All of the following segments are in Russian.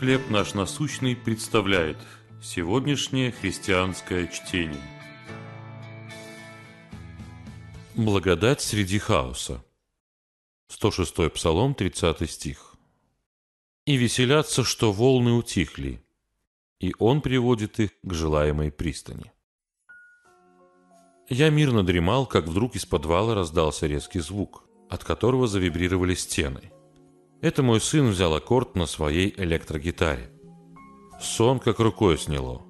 «Хлеб наш насущный» представляет сегодняшнее христианское чтение. Благодать среди хаоса. 106 Псалом, 30 стих. «И веселятся, что волны утихли, и он приводит их к желаемой пристани». Я мирно дремал, как вдруг из подвала раздался резкий звук, от которого завибрировали стены – это мой сын взял аккорд на своей электрогитаре. Сон как рукой сняло.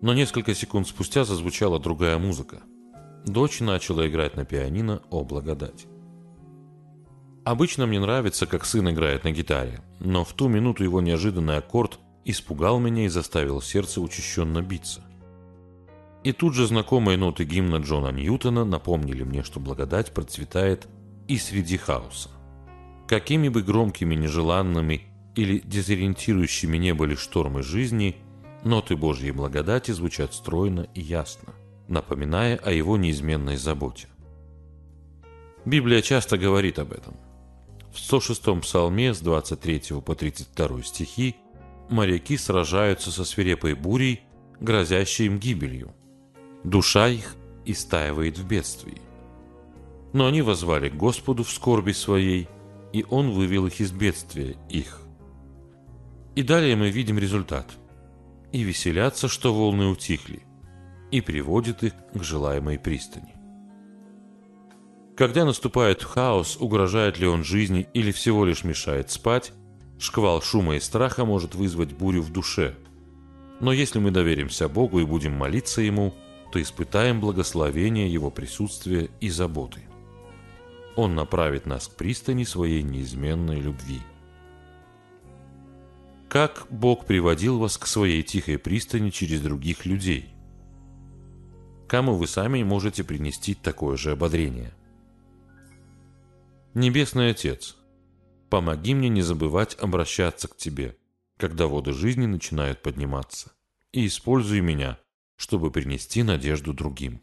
Но несколько секунд спустя зазвучала другая музыка. Дочь начала играть на пианино «О, благодать». Обычно мне нравится, как сын играет на гитаре, но в ту минуту его неожиданный аккорд испугал меня и заставил сердце учащенно биться. И тут же знакомые ноты гимна Джона Ньютона напомнили мне, что благодать процветает и среди хаоса. Какими бы громкими, нежеланными или дезориентирующими не были штормы жизни, ноты Божьей благодати звучат стройно и ясно, напоминая о его неизменной заботе. Библия часто говорит об этом. В 106-м псалме с 23 по 32 стихи моряки сражаются со свирепой бурей, грозящей им гибелью. Душа их истаивает в бедствии. Но они возвали к Господу в скорби своей – и Он вывел их из бедствия их. И далее мы видим результат. И веселятся, что волны утихли, и приводит их к желаемой пристани. Когда наступает хаос, угрожает ли он жизни или всего лишь мешает спать, шквал шума и страха может вызвать бурю в душе. Но если мы доверимся Богу и будем молиться Ему, то испытаем благословение Его присутствия и заботы. Он направит нас к пристани своей неизменной любви. Как Бог приводил вас к своей тихой пристани через других людей? Кому вы сами можете принести такое же ободрение? Небесный Отец, помоги мне не забывать обращаться к Тебе, когда воды жизни начинают подниматься, и используй меня, чтобы принести надежду другим.